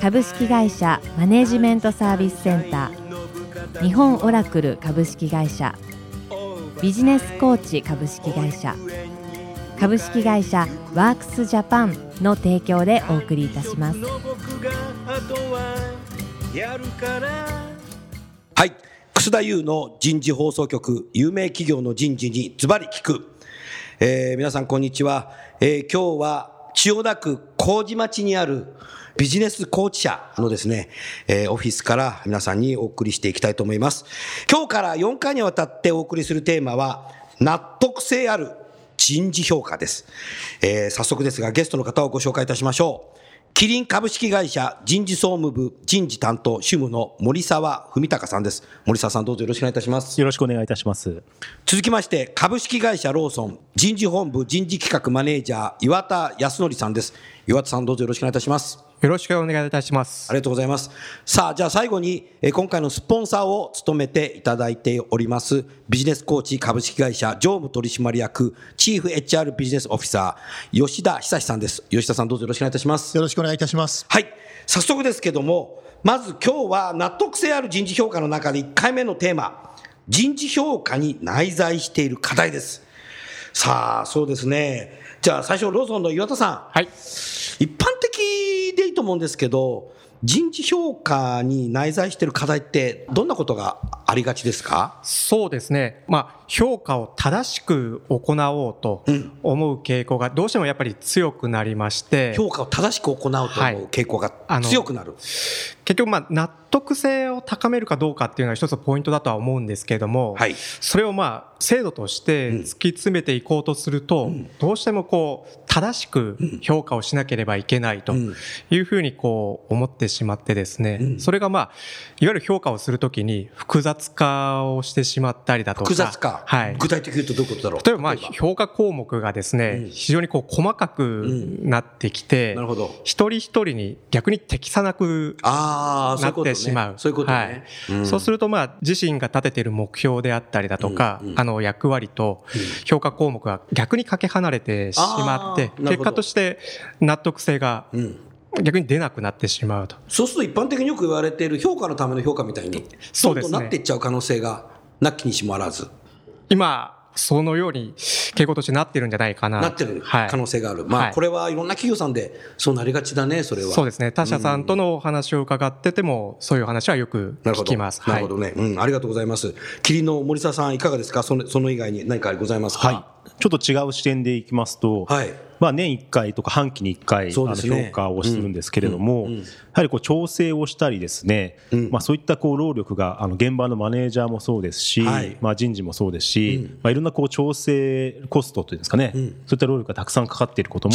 株式会社マネジメントサービスセンター。日本オラクル株式会社。ビジネスコーチ株式会社。株式会社ワークスジャパンの提供でお送りいたします。はい。楠田優の人事放送局。有名企業の人事にズバリ聞く、えー、皆さんこんにちは、えー、今日は千代田区麹町にあるビジネスコーチ社のですね、えー、オフィスから皆さんにお送りしていきたいと思います。今日から4回にわたってお送りするテーマは、納得性ある人事評価です。えー、早速ですがゲストの方をご紹介いたしましょう。キリン株式会社人事総務部人事担当主務の森沢文隆さんです。森沢さんどうぞよろしくお願いいたします。よろしくお願いいたします。続きまして株式会社ローソン人事本部人事企画マネージャー岩田康則さんです。岩田さんどうぞよろしくお願いいたします。よろしくお願いいたします。ありがとうございます。さあ、じゃあ最後に、え今回のスポンサーを務めていただいております、ビジネスコーチ株式会社常務取締役、チーフ HR ビジネスオフィサー、吉田久さんです。吉田さんどうぞよろしくお願いいたします。よろしくお願いいたします。はい。早速ですけども、まず今日は納得性ある人事評価の中で1回目のテーマ、人事評価に内在している課題です。さあ、そうですね。じゃあ最初ローソンの岩田さん。はい。一般的でいいと思うんですけど、人事評価に内在している課題ってどんなことがありがちですか？そうですね、まあ、評価を正しく行おうと思う傾向がどうしてもやっぱり強くなりまして、評価を正しく行おうと思う傾向が強くなる、はい、結局まあ納得性を高めるかどうかっていうのは一つポイントだとは思うんですけれども、はい、それをまあ制度として突き詰めていこうとすると、どうしてもこう正しく評価をしなければいけないというふうにこう思ってしまってですね、それがまあいわゆる評価をするときに複雑化をしてしまったりだとか複雑化、はい、具体的に言うとどういうことだろう？例えばまあ評価項目がですね、非常にこう細かくなってきて、なるほど。一人一人に逆に適さなくなってしまう。そういうことね。そうするとまあ自身が立てている目標であったりだとか、あの役割と評価項目が逆にかけ離れてしまって、結果として納得性が逆に出なくなってしまうと。そうすると一般的によく言われている評価のための評価みたいに、そうですね。なっていっちゃう可能性がなきにしもあらず。今、そのように傾向としてなってるんじゃないかな。なってる可能性がある。はい、まあ、これはいろんな企業さんでそうなりがちだね、それは。そうですね。他社さんとのお話を伺ってても、そういう話はよく聞きます。なるほどね、うん。ありがとうございます。霧の森沢さん、いかがですか？そのその以外に何かございますか、はい、ちょっと違う視点でいきますと、はい、まあ、年1回とか半期に1回、ね、あの評価をするんですけれども、やはりこう調整をしたりですね、まあ、そういったこう労力があの現場のマネージャーもそうですし、まあ、人事もそうですし、まあ、いろんなこう調整コストというんですかね、そういった労力がたくさんかかっていることも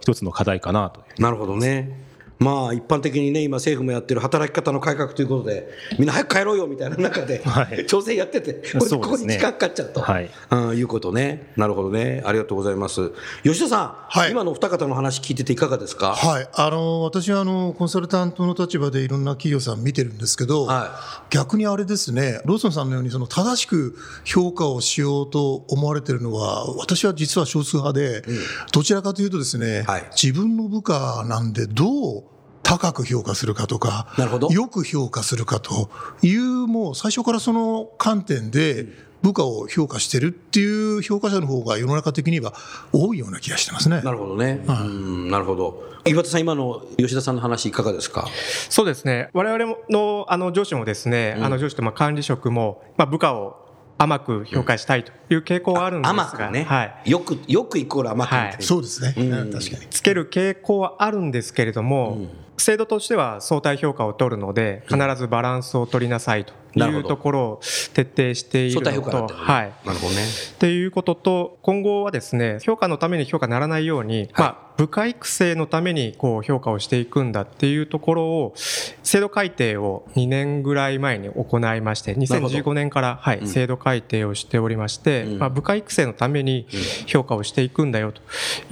一つの課題かなとなるほどね。まあ一般的にね今政府もやってる働き方の改革ということでみんな早く帰ろうよみたいな中で、調整やっててこれここに時間かかっちゃうと、はい、うん、いうことね。なるほどね。ありがとうございます。吉田さん、はい、今のお二方の話聞いてていかがですか？はい。あの私はあのコンサルタントの立場でいろんな企業さん見てるんですけど、はい、逆にあれですねローソンさんのようにその正しく評価をしようと思われてるのは私は実は少数派で、うん、どちらかというとですね、はい、自分の部下なんでどう高く評価するかとか、なるほど。よく評価するかという、もう最初からその観点で、部下を評価してるっていう評価者の方が世の中的には多いような気がしてますね。なるほどね。はい、うんなるほど。岩田さん、今の吉田さんの話、いかがですか？そうですね、われわれのあの上司もですね、うん、あの上司とまあ管理職も、まあ、部下を甘く評価したいという傾向はあるんですが、甘くね、はい、よくよくイコール甘くみたいな、はい、そうですね、うん、確かに。つける傾向はあるんですけれども、うん。制度としては相対評価を取るので必ずバランスを取りなさいというところを徹底しているのと、はい、なるほどね。っていうことと今後はですね評価のために評価ならないように、まあ部下育成のためにこう評価をしていくんだっていうところを制度改定を2年ぐらい前に行いまして2015年からはい制度改定をしておりまして、まあ部下育成のために評価をしていくんだよと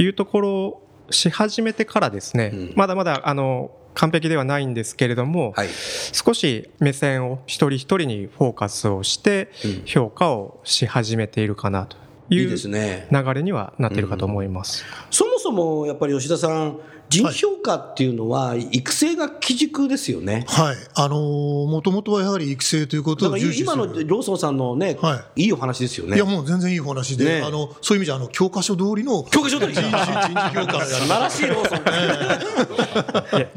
いうところをし始めてからですね、まだまだあの完璧ではないんですけれども、はい、少し目線を一人一人にフォーカスをして評価をし始めているかなという流れにはなっているかと思います。そもやっぱり吉田さん人評価っていうのは、育成が基軸ですよね。はい。あのもともとはやはり育成ということを重視今のローソンさんのね、はい、いいお話ですよね。いや、もう全然いいお話で、ね、あの、そういう意味じゃ、あの、教科書通りの。教科書通り人事、評価。素晴らしいローソ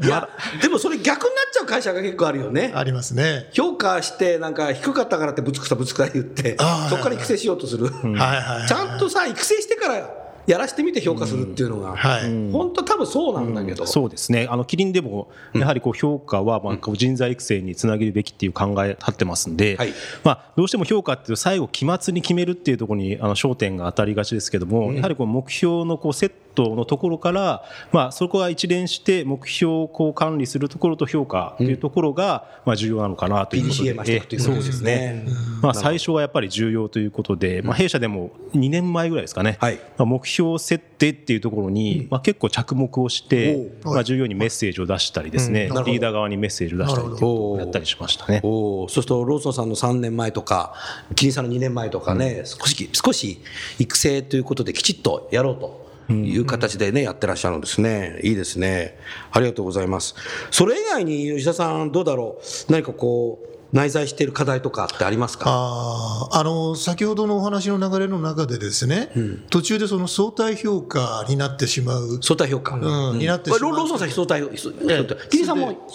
ン。いや、でもそれ逆になっちゃう会社が結構あるよね。ありますね。評価して、なんか低かったからってぶつくさぶつくさ言って、そこから育成しようとする。はいはい。ちゃんとさ、育成してから、やらせてみて評価するっていうのが、はい、本当多分そうなんだけど、うん、そうですね。あのキリンでもやはりこう評価はまあ人材育成につなげるべきっていう考え立ってますんで、はい、まあ、どうしても評価っていう最後期末に決めるっていうところにあの焦点が当たりがちですけども、やはりこう目標のこうセットのところから、まあ、そこは一連して目標をこう管理するところと評価というところがまあ重要なのかなということで、うん、そうですね、まあ、最初はやっぱり重要ということで、まあ、弊社でも2年前ぐらいですかね、はい、まあ、目標設定っていうところに、まあ、結構着目をして、まあ、従業員にメッセージを出したりですね、リーダー側にメッセージを出したりやったりしましたね。そうするとローソンさんの3年前とかキリンさんの2年前とかね、少し少し育成ということできちっとやろうと。いう形でね、やってらっしゃるんですね。いいですね。ありがとうございます。それ以外に吉田さんどうだろう？何かこう、内在している課題とかってありますか？ああの先ほどのお話の流れの中でですね、うん、途中でその相対評価になってしまう。相対評価、うん、になってしまう。ローソンさん相対相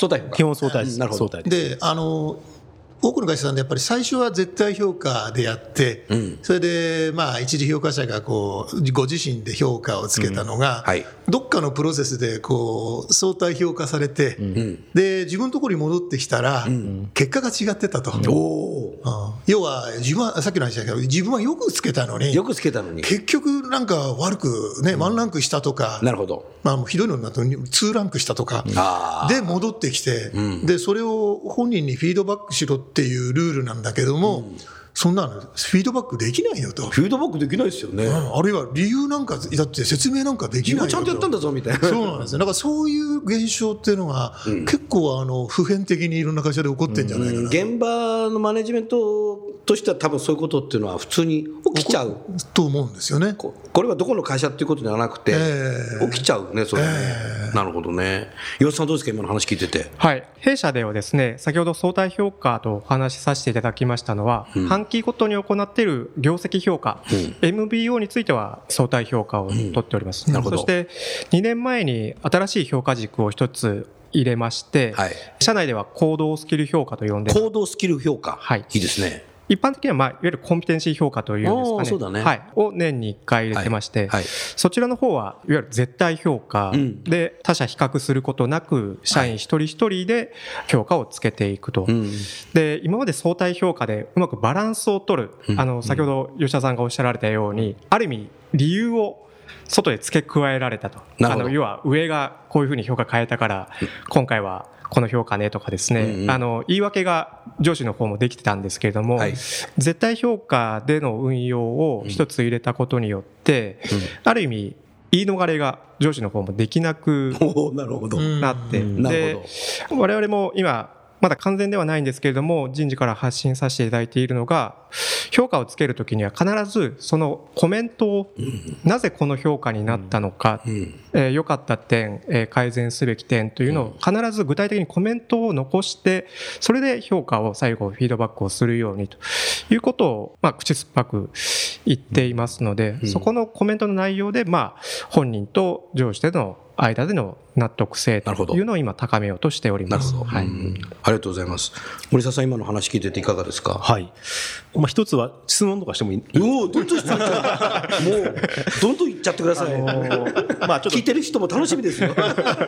対基本相対です、なるほど。であの多くの会社さんでやっぱり最初は絶対評価でやって、うん、それでまあ一次評価者がこうご自身で評価をつけたのが、うん。はい、どっかのプロセスでこう相対評価されて、うん、で自分のところに戻ってきたら、結果が違ってたと。要は自分はさっきの話だけど自分はよくつけたのによくつけたのに。結局なんか悪くね、ワンランクしたとかなるほど、まあ、もうひどいのになると2ランクしたとかで戻ってきて、でそれを本人にフィードバックしろってっていうルールなんだけども、うん。そんなのフィードバックできないよと。フィードバックできないですよね。あるいは理由なんか、だって説明なんかできないよちゃんとやったんだぞみたいな。そうなんですよ。だからそういう現象っていうのが、うん、結構あの普遍的にいろんな会社で起こってんじゃないかな、うん、現場のマネジメントとしては多分そういうことっていうのは普通に起きちゃう。と思うんですよね。これはどこの会社っていうことではなくて、えー、起きちゃうね、それね、えー。なるほどね。岩田さんどうですか？今の話聞いてて。はい。弊社ではですね、先ほど相対評価とお話しさせていただきましたのは、うん、半期ごとに行っている業績評価、うん、MBO については相対評価を取っております。うん、そして2年前に新しい評価軸を一つ入れまして、はい、社内では行動スキル評価と呼んで行動スキル評価、はい、いいですね。一般的には、まあ、いわゆるコンピテンシー評価というんですかね。ね。はい。を年に1回入れてまして、はい。はい、そちらの方は、いわゆる絶対評価で、他社比較することなく、社員一人一人で評価をつけていくと。で、今まで相対評価でうまくバランスを取る、あの、先ほど吉田さんがおっしゃられたように、ある意味、理由を外で付け加えられたと。あの、要は上がこういうふうに評価変えたから、今回はこの評価ねとかですね、うんうん、あの言い訳が上司の方もできてたんですけれども、はい、絶対評価での運用を一つ入れたことによって、うん、ある意味言い逃れが上司の方もできなくなって、で我々も今まだ完全ではないんですけれども人事から発信させていただいているのが評価をつけるときには必ずそのコメントをなぜこの評価になったのか良、えかった点、え改善すべき点というのを必ず具体的にコメントを残してそれで評価を最後フィードバックをするようにということを、まあ、口酸っぱく言っていますので、そこのコメントの内容で、まあ、本人と上司での間での納得性というのを今高めようとしております。はい、ありがとうございます。森澤さん今の話聞いてていかがですか？はい。まあ一つは質問とかしてもいい。おおどんどん質問もうどんどん言っちゃってください。あのー、まあちょっと聞いてる人も楽しみですよ。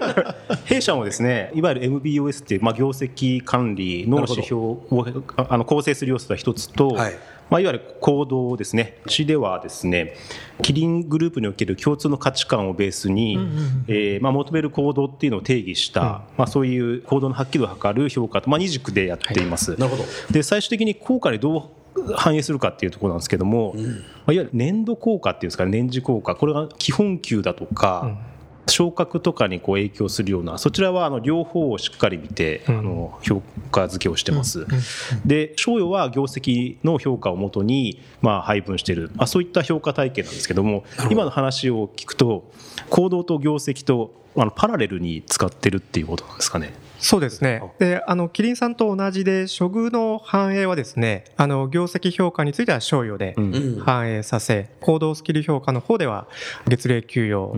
弊社もですね、いわゆる MBOS っていうまあ業績管理の指標をあの構成する要素が一つと。はいまあ、いわゆる行動ですね、うちではですね、キリングループにおける共通の価値観をベースに、えまあ、求める行動っていうのを定義した、まあ、そういう行動のはっきりを図る評価と、まあ、二軸でやっています。なるほどで最終的に効果にどう反映するかっていうところなんですけども、うん、まあ、いわゆる年度効果っていうんですか年次効果。これが基本給だとか、昇格とかにこう影響するようなそちらはあの両方をしっかり見て、あの評価付けをしてます。で賞与は業績の評価をもとにまあ配分しているあそういった評価体系なんですけども今の話を聞くと行動と業績とあのパラレルに使ってるっていうことなんですかね。そうですね。で、あの、キリンさんと同じで、処遇の反映はですね、あの、業績評価については賞与で反映させ、うん、行動スキル評価の方では、月齢給与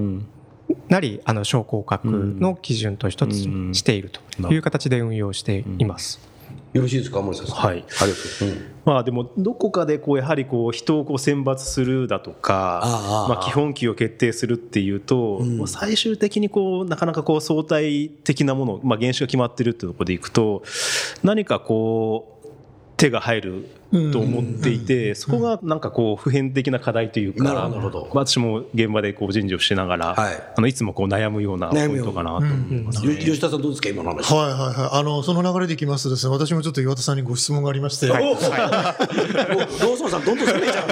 なり、あの、昇降格の基準と一つしているという形で運用しています。よろしいですか、森さん。はい。ありがとうございまあ、でも、どこかで、こう、やはり、こう、人をこう選抜するだとか。まあ、基本給を決定するっていうと、うん、最終的に、こう、なかなか、こう、相対的なもの、まあ、原種が決まってるっていうところでいくと。何か、こう。手が入ると思っていて、そこがなんかこう普遍的な課題というか、なるほど私も現場でこう人事をしながら、はい、あのいつもこう悩むようなポイントかなと思います、ね、吉田さんどうですか今の話。はいはいはい。あのその流れでいきますとですね、私もちょっと岩田さんにご質問がありまして。はい、ローソンさんどんどん攻めちゃう。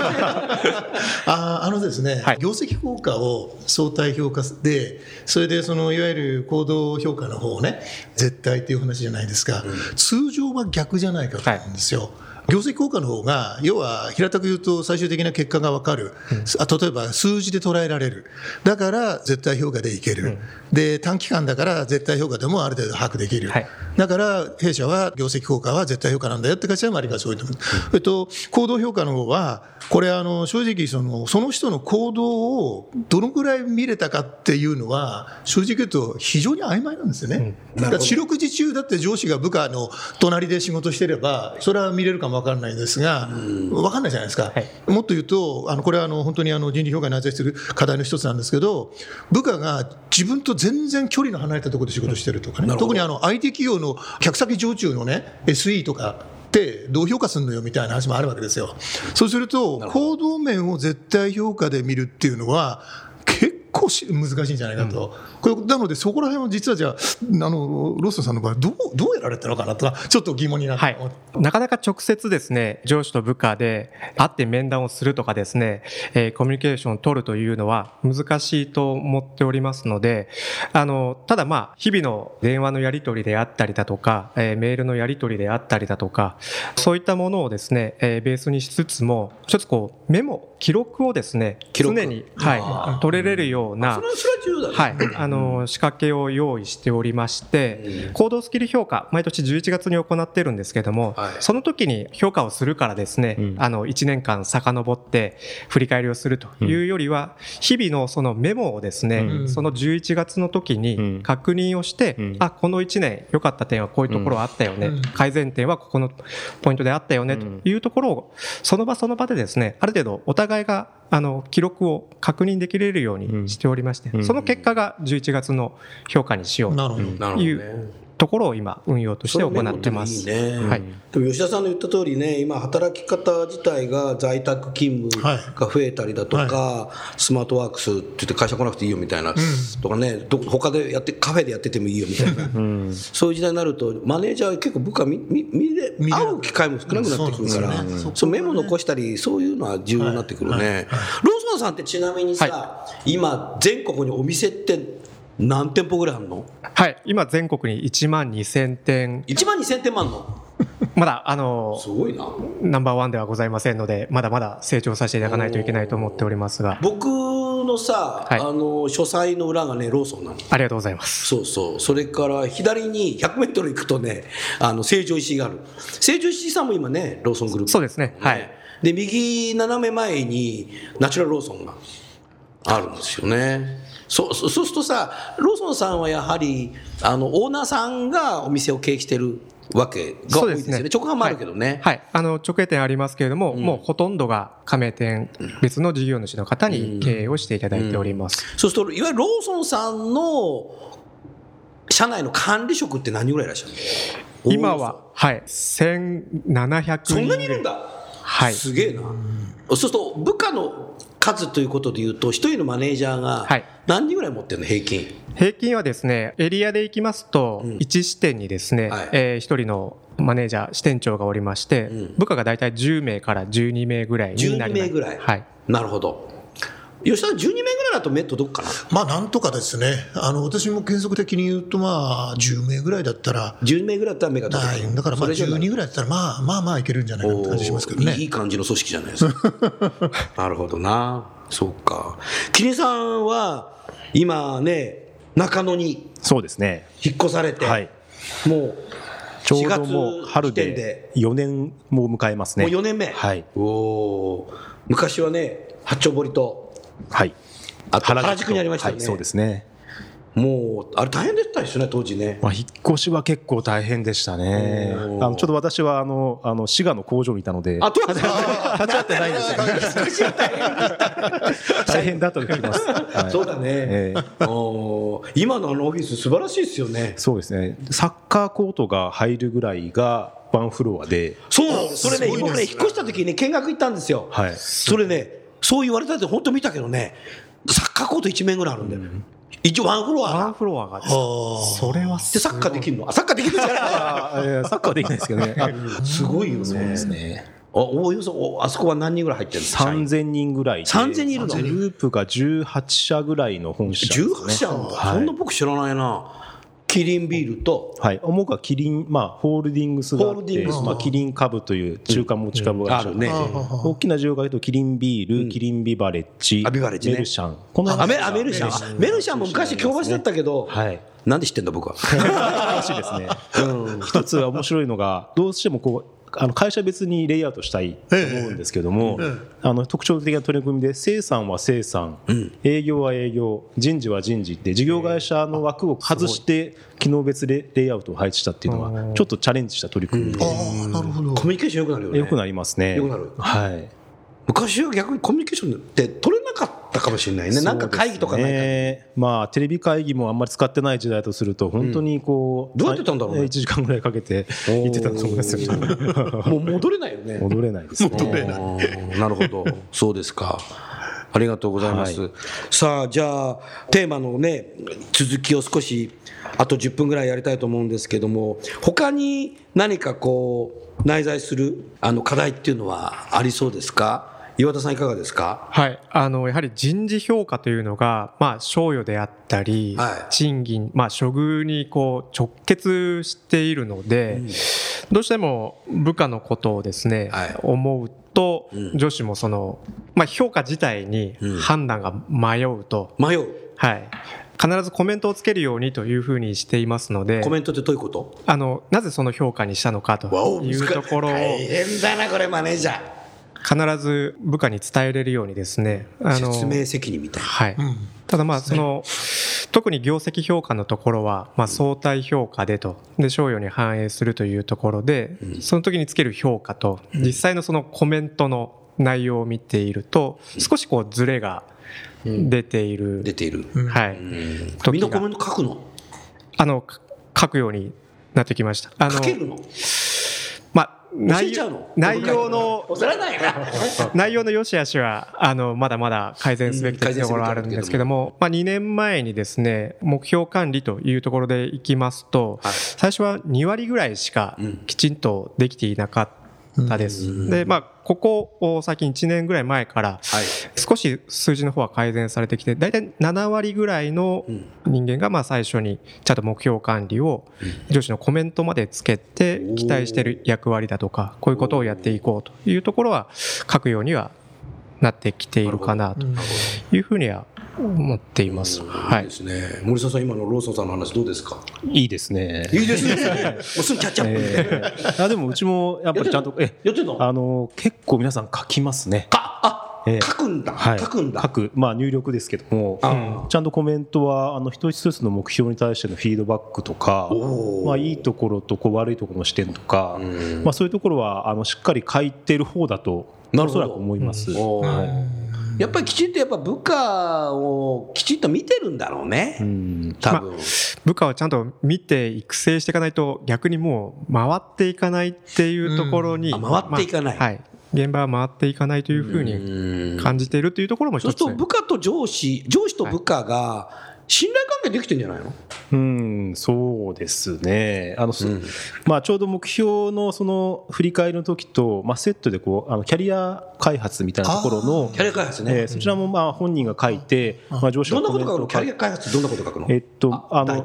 ああのですね、はい、業績効果を相対評価で、それでそのいわゆる行動評価の方をね、絶対っていう話じゃないですか。うん、通常は逆じゃないかと思うんですよ。はい業績効果の方が、要は平たく言うと最終的な結果が分かる、うん、例えば数字で捉えられる、だから絶対評価でいける、うん、で短期間だから絶対評価でもある程度把握できる、はい、だから弊社は業績効果は絶対評価なんだよって会社は周りがそういう。と思う、えっと、行動評価の方は、これあの正直その、その人の行動をどのぐらい見れたかっていうのは、正直言うと非常に曖昧なんですよね。うん、だから四六時中だって上司が部下の隣で仕事してれば、それは見れるかも分からないんですが、分かんないじゃないですか。はい、もっと言うと、あのこれはあの本当にあの人事評価に内在する課題の一つなんですけど、部下が自分と全然距離の離れたところで仕事してるとかね、特にあの IT 企業の客先常駐のね、SE とか、ってどう評価するのよみたいな話もあるわけですよ。そうすると、行動面を絶対評価で見るっていうのは、結構難しいんじゃないかと、これなので、そこら辺は実はじゃあ、あのロストさんの場合どう、どうやられたのかなとちょっと疑問になって、はい、なかなか直接ですね、上司と部下で会って面談をするとかですね、えー、コミュニケーションを取るというのは難しいと思っておりますので、あのただまあ、日々の電話のやり取りであったりだとか、えー、メールのやり取りであったりだとか、そういったものをですね、えー、ベースにしつつも、一つこう、メモ、記録をですね、常に、はい、取れれるような、はい、あのの仕掛けを用意しておりまして、行動スキル評価、毎年11月に行っているんですけども、その時に評価をするからですね、あの1年間遡って振り返りをするというよりは、日々のそのメモをですね、その11月の時に確認をして、あこの1年良かった点はこういうところあったよね、改善点はここのポイントであったよねというところをその場その場でですねある程度お互いがあの記録を確認できれるようにしておりまして、その結果が11月の評価にしようというところを今運用として行ってます。いいね、はい。でも吉田さんの言った通りね、今働き方自体が在宅勤務が増えたりだとか、はい、スマートワークスって言って会社来なくていいよみたいな、うん、とかね、ど他でやってカフェでやっててもいいよみたいな、うん、そういう時代になるとマネージャー結構部下見見見れ会う機会も少なくなってくるから、そう、ね。そうメモ残したりそういうのは重要になってくるね。はい。はい、ローソンさんってちなみにさ、今全国にお店って何店舗ぐらいあるの？はい。今全国に1万2000店。1万2000店もあるの？まだあのすごいな。ナンバーワンではございませんのでまだまだ成長させていただかないといけないと思っておりますが。僕のさ、はい、あの書斎の裏がねローソンなのありがとうございます。そうそう。それから左に 100m 行くとねあの成城石井がある。成城石井さんも今ねローソングループ、そうですね。はい。で右斜め前にナチュラルローソンがあるんですよね。そうそうするとさ、ローソンさんはやはりあのオーナーさんがお店を経営してるわけが多いですよね。ね直販もあるけどね。はい、はい、あの直営店ありますけれども、うん、もうほとんどが加盟店、別の事業主の方に経営をしていただいております。うんうん、そうすると、いわゆるローソンさんの社内の管理職って何ぐらいいらっしゃるの？今は、はい、1700人。そんなにいるんだ。はい。すげえな。そうすると、部下の数ということでいうと、一人のマネージャーが何人ぐらい持ってるの、平均？平均はですね、エリアでいきますと、1支店にですね、はい、えー、1人のマネージャー、支店長がおりまして、うん、部下が大体10名から12名ぐらいになります。12名ぐらい。はい。なるほど。吉田12名ぐらいだとメットどっかな？まあなんとかですね。あの私も原則的に言うとまあ10名ぐらいだったら10名ぐらいだったら目がだからまあ12ぐらいだったらまあまあまあいけるんじゃないかって感じしますけどね。いい感じの組織じゃないですか。なるほどな。そうか。キリさんは今ね中野にそうですね。引っ越されて、はい、もうちょうどもう春で4年も迎えますね。もう4年目。はい。お昔はね八丁堀とはい。あと原宿にありましたね、はい、そうですね。もう、あれ大変でしたですね、当時ね。まあ、引っ越しは結構大変でしたね。あの、ちょっと私は、あの、あの、滋賀の工場にいたので。あ、立ち会ってないんですよ、ね。大変だと聞きます。はい、そうだね。えー、今のあのオフィス素晴らしいですよね。そうですね。サッカーコートが入るぐらいが、ワンフロアで。そう、それね、僕ね、引っ越した時にね、見学行ったんですよ。はい。それね、そう言われたって本当見たけどね、サッカーコート1面ぐらいあるんだよ。うん。一応ワンフロア。ワンフロアがそれはでサッカーできるの？サッカーできるじゃないサッカーできないですけどね。すごいよね。そうですね。おおよそあそこは何人ぐらい入ってるんですか？3000人ぐらい3000人いるの？グループが18社ぐらいの本社、ね、18社、はい、そんな僕知らないなキリンビールと、はい、主がキリン、まあ、ホールディングスがあって、まあ、キリン株という中間持ち株があるね、大きな事業が言うとキリンビール、キリンビバレッジ、ビバレッジメルシャン。このあメメルシャン。メルシャン。も昔京橋だったけど、はい、なんで知ってんだ僕は。らしいですね。うん、一つ面白いのがどうしてもこうあの会社別にレイアウトしたいと思うんですけども、あの特徴的な取り組みで生産は生産、営業は営業人事は人事って事業会社の枠を外して機能別レイアウトを配置したっていうのはちょっとチャレンジした取り組みで、あなるほど。コミュニケーションよくなるよね。よくなりますね。よくなる。はい。昔は逆にコミュニケーションって取れなかったかもしれないね、なんか会議とかないか、ね、まあ、テレビ会議もあんまり使ってない時代とすると、本当にこう、うん、どうやってたんだろう、ね、1時間ぐらいかけて行ってたと思うんですよ、もう戻れないよね。戻れないです。ね。戻れない。なるほど、そうですか。ありがとうございます。はい、さあ、じゃあ、テーマのね、続きを少し、あと10分ぐらいやりたいと思うんですけども、他に何かこう、内在するあの課題っていうのはありそうですか？岩田さんいかがですか？はい。あの、やはり人事評価というのが、まあ、賞与であったり、はい、賃金、まあ、処遇にこう直結しているので、うん、どうしても部下のことをですね、はい、思うと、うん、女子もその、まあ、評価自体に判断が迷うと。うん、迷う。はい。必ずコメントをつけるようにというふうにしていますのでコメントってどういうこと？あのなぜその評価にしたのかというところを。大変だなこれマネージャー必ず部下に伝えれるようにですねあの説明責任みたいな、はい、うん、ただまあその、特に業績評価のところは、まあ、相対評価でとで賞与に反映するというところで、うん、その時につける評価と、実際のそのコメントの内容を見ていると、少しこうズレが出ている、出ている、はい、みんなコメント書くの？あの書くようになってきました。あの書けるの？内内容の 内容の良し悪しはあのまだまだ改善すべきところあるんですけども、まあ、2年前にですね目標管理というところでいきますと、最初は2割ぐらいしかきちんとできていなかったです。でまあここ最近1年ぐらい前から少し数字の方は改善されてきて大体7割ぐらいの人間がまあ最初にちゃんと目標管理を上司のコメントまでつけて期待している役割だとかこういうことをやっていこうというところは書くようにはなってきているかなというふうには思っています。はい。ですね。森澤さん、今のローソンさんの話どうですか？いいですね。いいですね。もうすぐキャッチアップ。あ、でも、うちも、やっぱりちゃんと、え、やってんの？あの、結構皆さん書きますね。か、あ、えー、書くんだ、はい、書くんだ書く、まあ、入力ですけども、ちゃんとコメントはあの一つ一つの目標に対してのフィードバックとか、まあ、いいところとこう悪いところの視点とか、まあ、そういうところはあのしっかり書いてる方だとおそらく思います。はいやっぱりきちんとやっぱ部下をきちんと見てるんだろうね、うん、多分、まあ、部下をちゃんと見て育成していかないと逆にもう回っていかないっていうところに、うん、回っていかない、まあ、はい。現場は回っていかないというふうに感じているというところも一つ、そうすると部下と上司上司と部下が信頼関係できてんじゃないの？うんそうですね。あの、うん、まあ、ちょうど目標のその振り返りの時と、まあ、セットでこうあのキャリア開発みたいなところのキャリア開発ね、えー、そちらもまあ本人が書いて、まあ、上司どんなこと書くのキャリア開発どんなこと書くの？えっとあの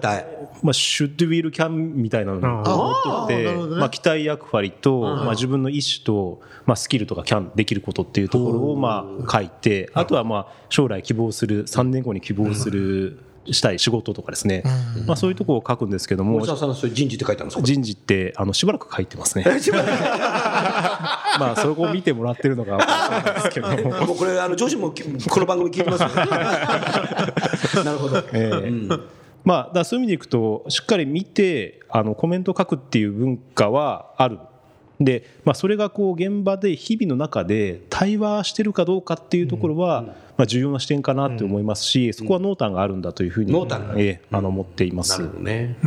まあ、should will can みたいなのを持ってて、まあ、期待役割と、まあ、自分の意思と、まあ、スキルとか can できることっていうところをまあ書いてあとはまあ将来希望する3年後に希望する、したい仕事とかですね、まあ、そういうところを書くんですけども。森さんそれ人事って書いてあるんですか？人事ってあのしばらく書いてますね。まあそこを見てもらってるのが分かるんですけどもうこれあの上司もこの番組聞いてますよね。なるほど、えー、うん。まあ、だそういう意味でいくとしっかり見てあのコメントを書くっていう文化はあるで、まあ、それがこう現場で日々の中で対話してるかどうかっていうところは、まあ、重要な視点かなって思いますし、そこは濃淡があるんだというふうに、濃淡えあの思っています。ね、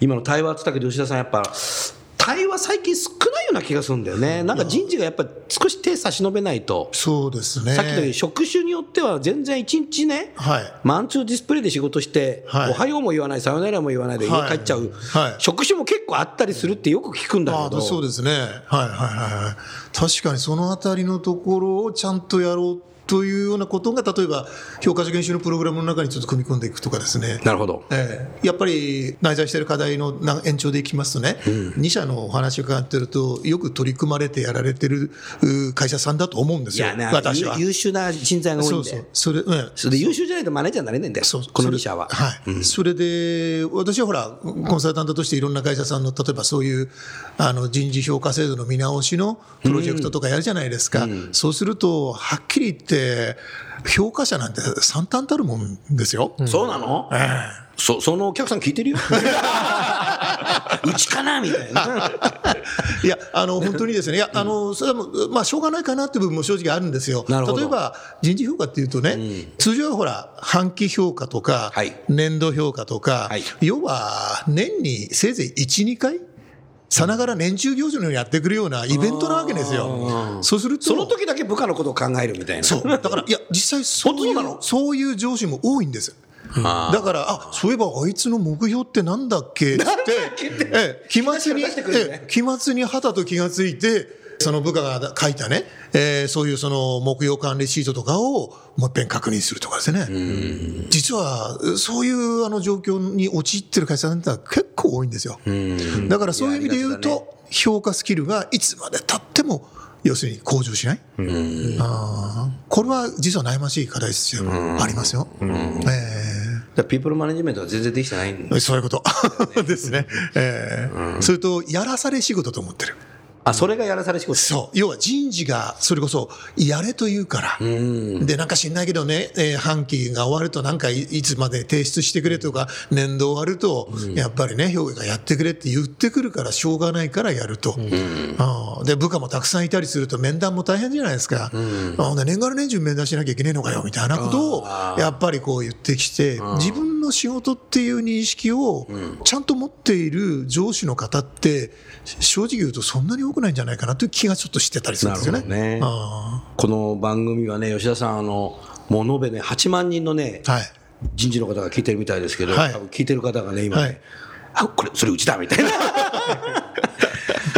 今の対話って言ったけど吉田さんやっぱ対話最近少ないような気がするんだよね。なんか人事がやっぱ少し手差し伸べないと。そうですね。さっきの職種によっては全然一日ね、はい、マンツーディスプレイで仕事して、はい、おはようも言わない、さよならも言わないで家帰っちゃう、はい、職種も結構あったりするってよく聞くんだけど。そうですね。はいはいはい。確かにそのあたりのところをちゃんとやろうというようなことが例えば評価者研修のプログラムの中にちょっと組み込んでいくとかですね。なるほど、えー、やっぱり内在している課題の延長でいきますとね、うん、2社のお話を伺ってるとよく取り組まれてやられてる会社さんだと思うんですよ、ね、私は。優秀な人材が多いんで。そうそう。それ,、うん、それで優秀じゃないとマネージャーになれないんだよ。そう。この2社は。はい、うん、それで私はほらコンサルタントとしていろんな会社さんの例えばそういうあの人事評価制度の見直しのプロジェクトとかやるじゃないですか、そうするとはっきり言って評価者なんて惨憺たるもんですよ。そうなの、ええそそのお客さん聞いてるよ。うちかなみたいな。いや、あの、本当にですね、いや、あの、それはもう、まあ、しょうがないかなっていう部分も正直あるんですよ。例えば、人事評価っていうとね、うん、通常はほら、半期評価とか、はい、年度評価とか、はい、要は、年にせいぜい1、2回さながら年中行事のようにやってくるようなイベントなわけですよ。そうすると。その時だけ部下のことを考えるみたいな。そう。だから、いや、実際そういう、そういう上司も多いんです。だから、あ、そういえばあいつの目標ってなんだっけ？って、ええ、期末に、え期末に旗と気がついて、その部下が書いたね、えー、そういうその目標管理シートとかをもう一遍確認するとかですね。実は、そういうあの状況に陥ってる会社さんって結構多いんですよ。だからそういう意味で言うと、評価スキルがいつまで経っても、要するに向上しない、あこれは実は悩ましい課題ですよ。ありますよ。えー、ピープルマネジメントは全然できてないんそういうこと。ですね。えー、それと、やらされ仕事と思ってる。あ、それがやらされ仕事。そう。要は人事が、それこそ、やれと言うから。で、なんか知んないけどね、えー、半期が終わると、なんかいつまで提出してくれとか、年度終わると、やっぱりね、評価がやってくれって言ってくるから、しょうがないからやると。あで、部下もたくさんいたりすると、面談も大変じゃないですか。あ年がら年中面談しなきゃいけねえのかよ、みたいなことを、やっぱりこう言ってきて、自分の仕事っていう認識を、ちゃんと持っている上司の方って、正直言うとそんなに多くないんじゃないかなという気がちょっとしてたりするんですよね。ね。この番組はね、吉田さん、あの、もう延べね、8万人のね、はい、人事の方が聞いてるみたいですけど、はい、多分聞いてる方がね、今ね、はい、あ、これ、それうちだみたいな。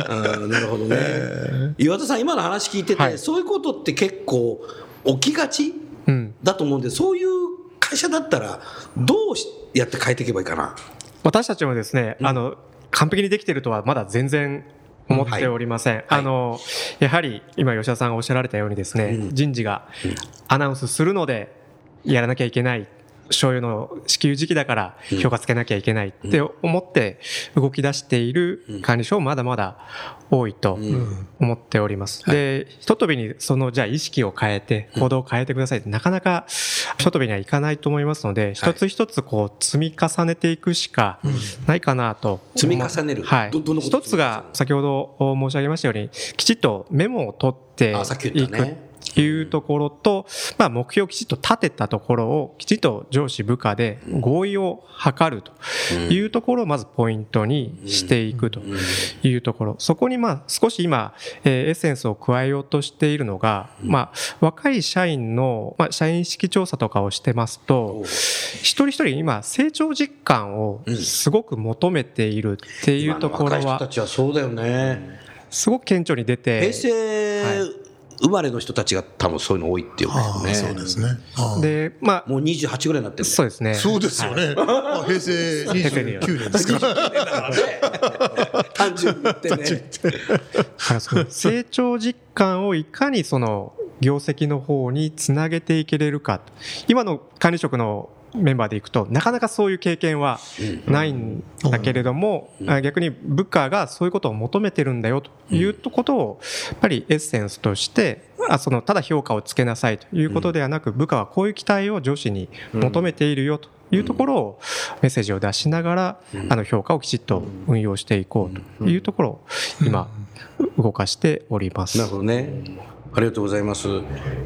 なるほどね。岩田さん、今の話聞いてて、はい、そういうことって結構起きがち、うん、だと思うんで、そういう会社だったら、どうやって変えていけばいいかな？私たちもですね、うん、あの完璧にできてるとはまだ全然思っておりません、はい、あのやはり今吉田さんがおっしゃられたようにですね、うん、人事がアナウンスするのでやらなきゃいけない醤油の支給時期だから評価つけなきゃいけないって思って動き出している管理所まだまだ多いと思っております。で、ひととびにそのじゃあ意識を変えて行動を変えてくださいってなかなかひととびにはいかないと思いますので、一つ一つこう積み重ねていくしかないかなと。積み重ねる？はい。一つが先ほど申し上げましたように、きちっとメモを取っていく。いうところと、まあ、目標をきちっと立てたところをきちっと上司部下で合意を図るというところをまずポイントにしていくというところ。そこにまあ少し今、えエッセンスを加えようとしているのが、まあ、若い社員の、まあ、社員意識調査とかをしてますと一人一人今成長実感をすごく求めているっていうところは、若い人たちはそうだよね。すごく顕著に出て平成、はい生まれの人たちが多分そういうの多いっていうね。そうですね。で、まあ。もう28ぐらいになってる、そうですね。そうですよね。はい、平成29年ですから。単純に言ってね。成長実感をいかにその業績の方につなげていけれるか。今の管理職のメンバーでいくとなかなかそういう経験はないんだけれども、逆に部下がそういうことを求めてるんだよということをやっぱりエッセンスとしてあそのただ評価をつけなさいということではなく部下はこういう期待を上司に求めているよというところをメッセージを出しながらあの評価をきちっと運用していこうというところを今動かしております。なるほどねありがとうございます。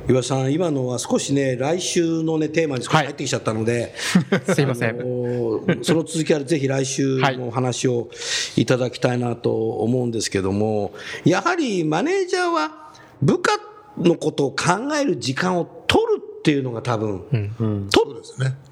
岩さん、今のは少しね、来週のね、テーマに少し入ってきちゃったので、はい、すいません。その続きはぜひ来週のお話をいただきたいなと思うんですけども、やはりマネージャーは部下のことを考える時間をっていうのが多分、うん、と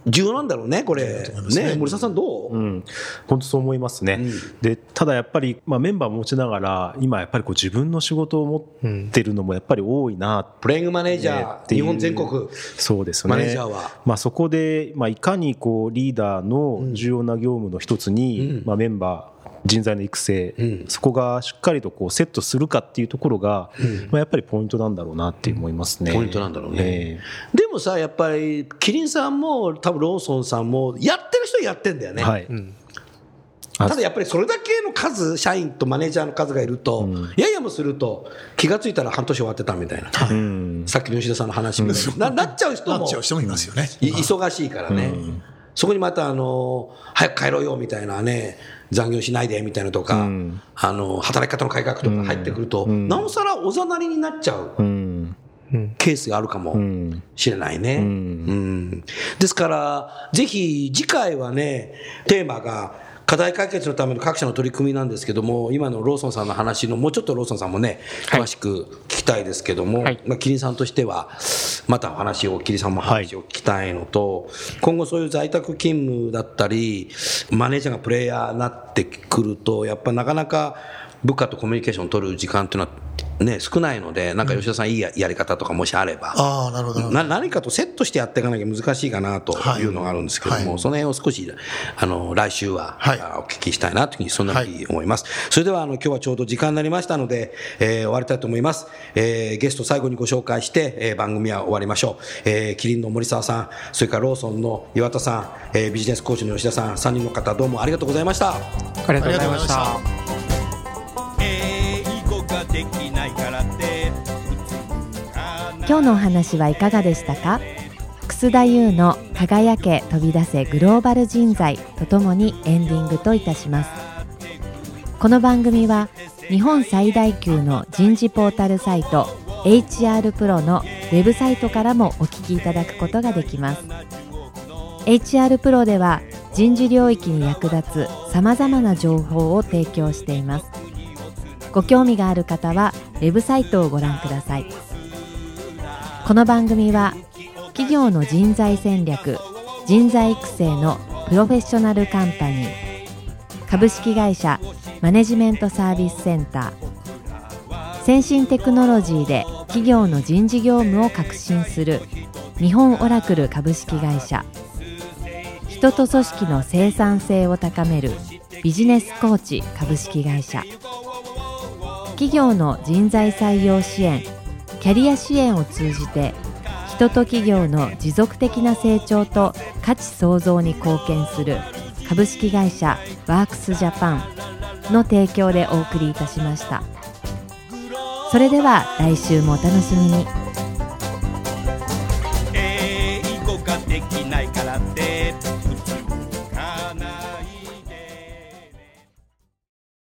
重要なんだろうね、これ。ね、森澤さんどう、うん、本当そう思いますね。うん、で、ただやっぱり、まあメンバー持ちながら、今やっぱりこう自分の仕事を持ってるのもやっぱり多いな、プレイングマネージャー、日本全国。そうですね。マネージャーは。まあそこで、まあいかにこうリーダーの重要な業務の一つに、まあメンバー、人材の育成、うん、そこがしっかりとこうセットするかっていうところが、うん、まあ、やっぱりポイントなんだろうなって思いますね。ポイントなんだろうね。えー、でもさやっぱりキリンさんも多分ローソンさんもやってる人やってんだよね。はい、うん。ただやっぱりそれだけの数、社員とマネージャーの数がいると、うん、ややもすると、気が付いたら半年終わってたみたいな、うん、さっきの吉田さんの話みたいな、なっちゃう人も、なっちゃう人もいますよね。忙しいからね、うん、そこにまたあの、早く帰ろうよみたいなね、残業しないでみたいなとか、うん、あの働き方の改革とか入ってくると、うん、なおさらおざなりになっちゃう。ケースがあるかもしれないね。うん、ですから、ぜひ次回はね、テーマが課題解決のための各社の取り組みなんですけども、今のローソンさんの話の、もうちょっとローソンさんもね、詳しく聞きたいですけども、はい、まあ、キリンさんとしては、またお話を、キリンさんも話を聞きたいのと、はい、今後そういう在宅勤務だったり、マネージャーがプレイヤーになってくると、やっぱなかなか部下とコミュニケーションを取る時間っていうのはね、少ないので、なんか吉田さんいいやり方とかもしあれば、あなるほどな何かとセットしてやっていかなきゃ難しいかなというのがあるんですけども、はい、その辺を少し、あの、来週は、はい、お聞きしたいなというふうに、そんなふうに思います。はい、それでは、あの、今日はちょうど時間になりましたので、えー、終わりたいと思います。えー、ゲスト最後にご紹介して、えー、番組は終わりましょう。えー、キリンの森沢さん、それからローソンの岩田さん、えー、ビジネスコーチの吉田さん、3人の方、どうもありがとうございました。ありがとうございました。今日のお話はいかがでしたか？楠田優の輝け飛び出せグローバル人材とともにエンディングといたします。この番組は日本最大級の人事ポータルサイト HR プロのウェブサイトからもお聞きいただくことができます。HR プロでは人事領域に役立つさまざまな情報を提供しています。ご興味がある方はウェブサイトをご覧ください。この番組は企業の人材戦略人材育成のプロフェッショナルカンパニー株式会社マネジメントサービスセンター先進テクノロジーで企業の人事業務を革新する日本オラクル株式会社人と組織の生産性を高めるビジネスコーチ株式会社企業の人材採用支援キャリア支援を通じて人と企業の持続的な成長と価値創造に貢献する株式会社ワークスジャパンの提供でお送りいたしました。それでは来週もお楽しみに。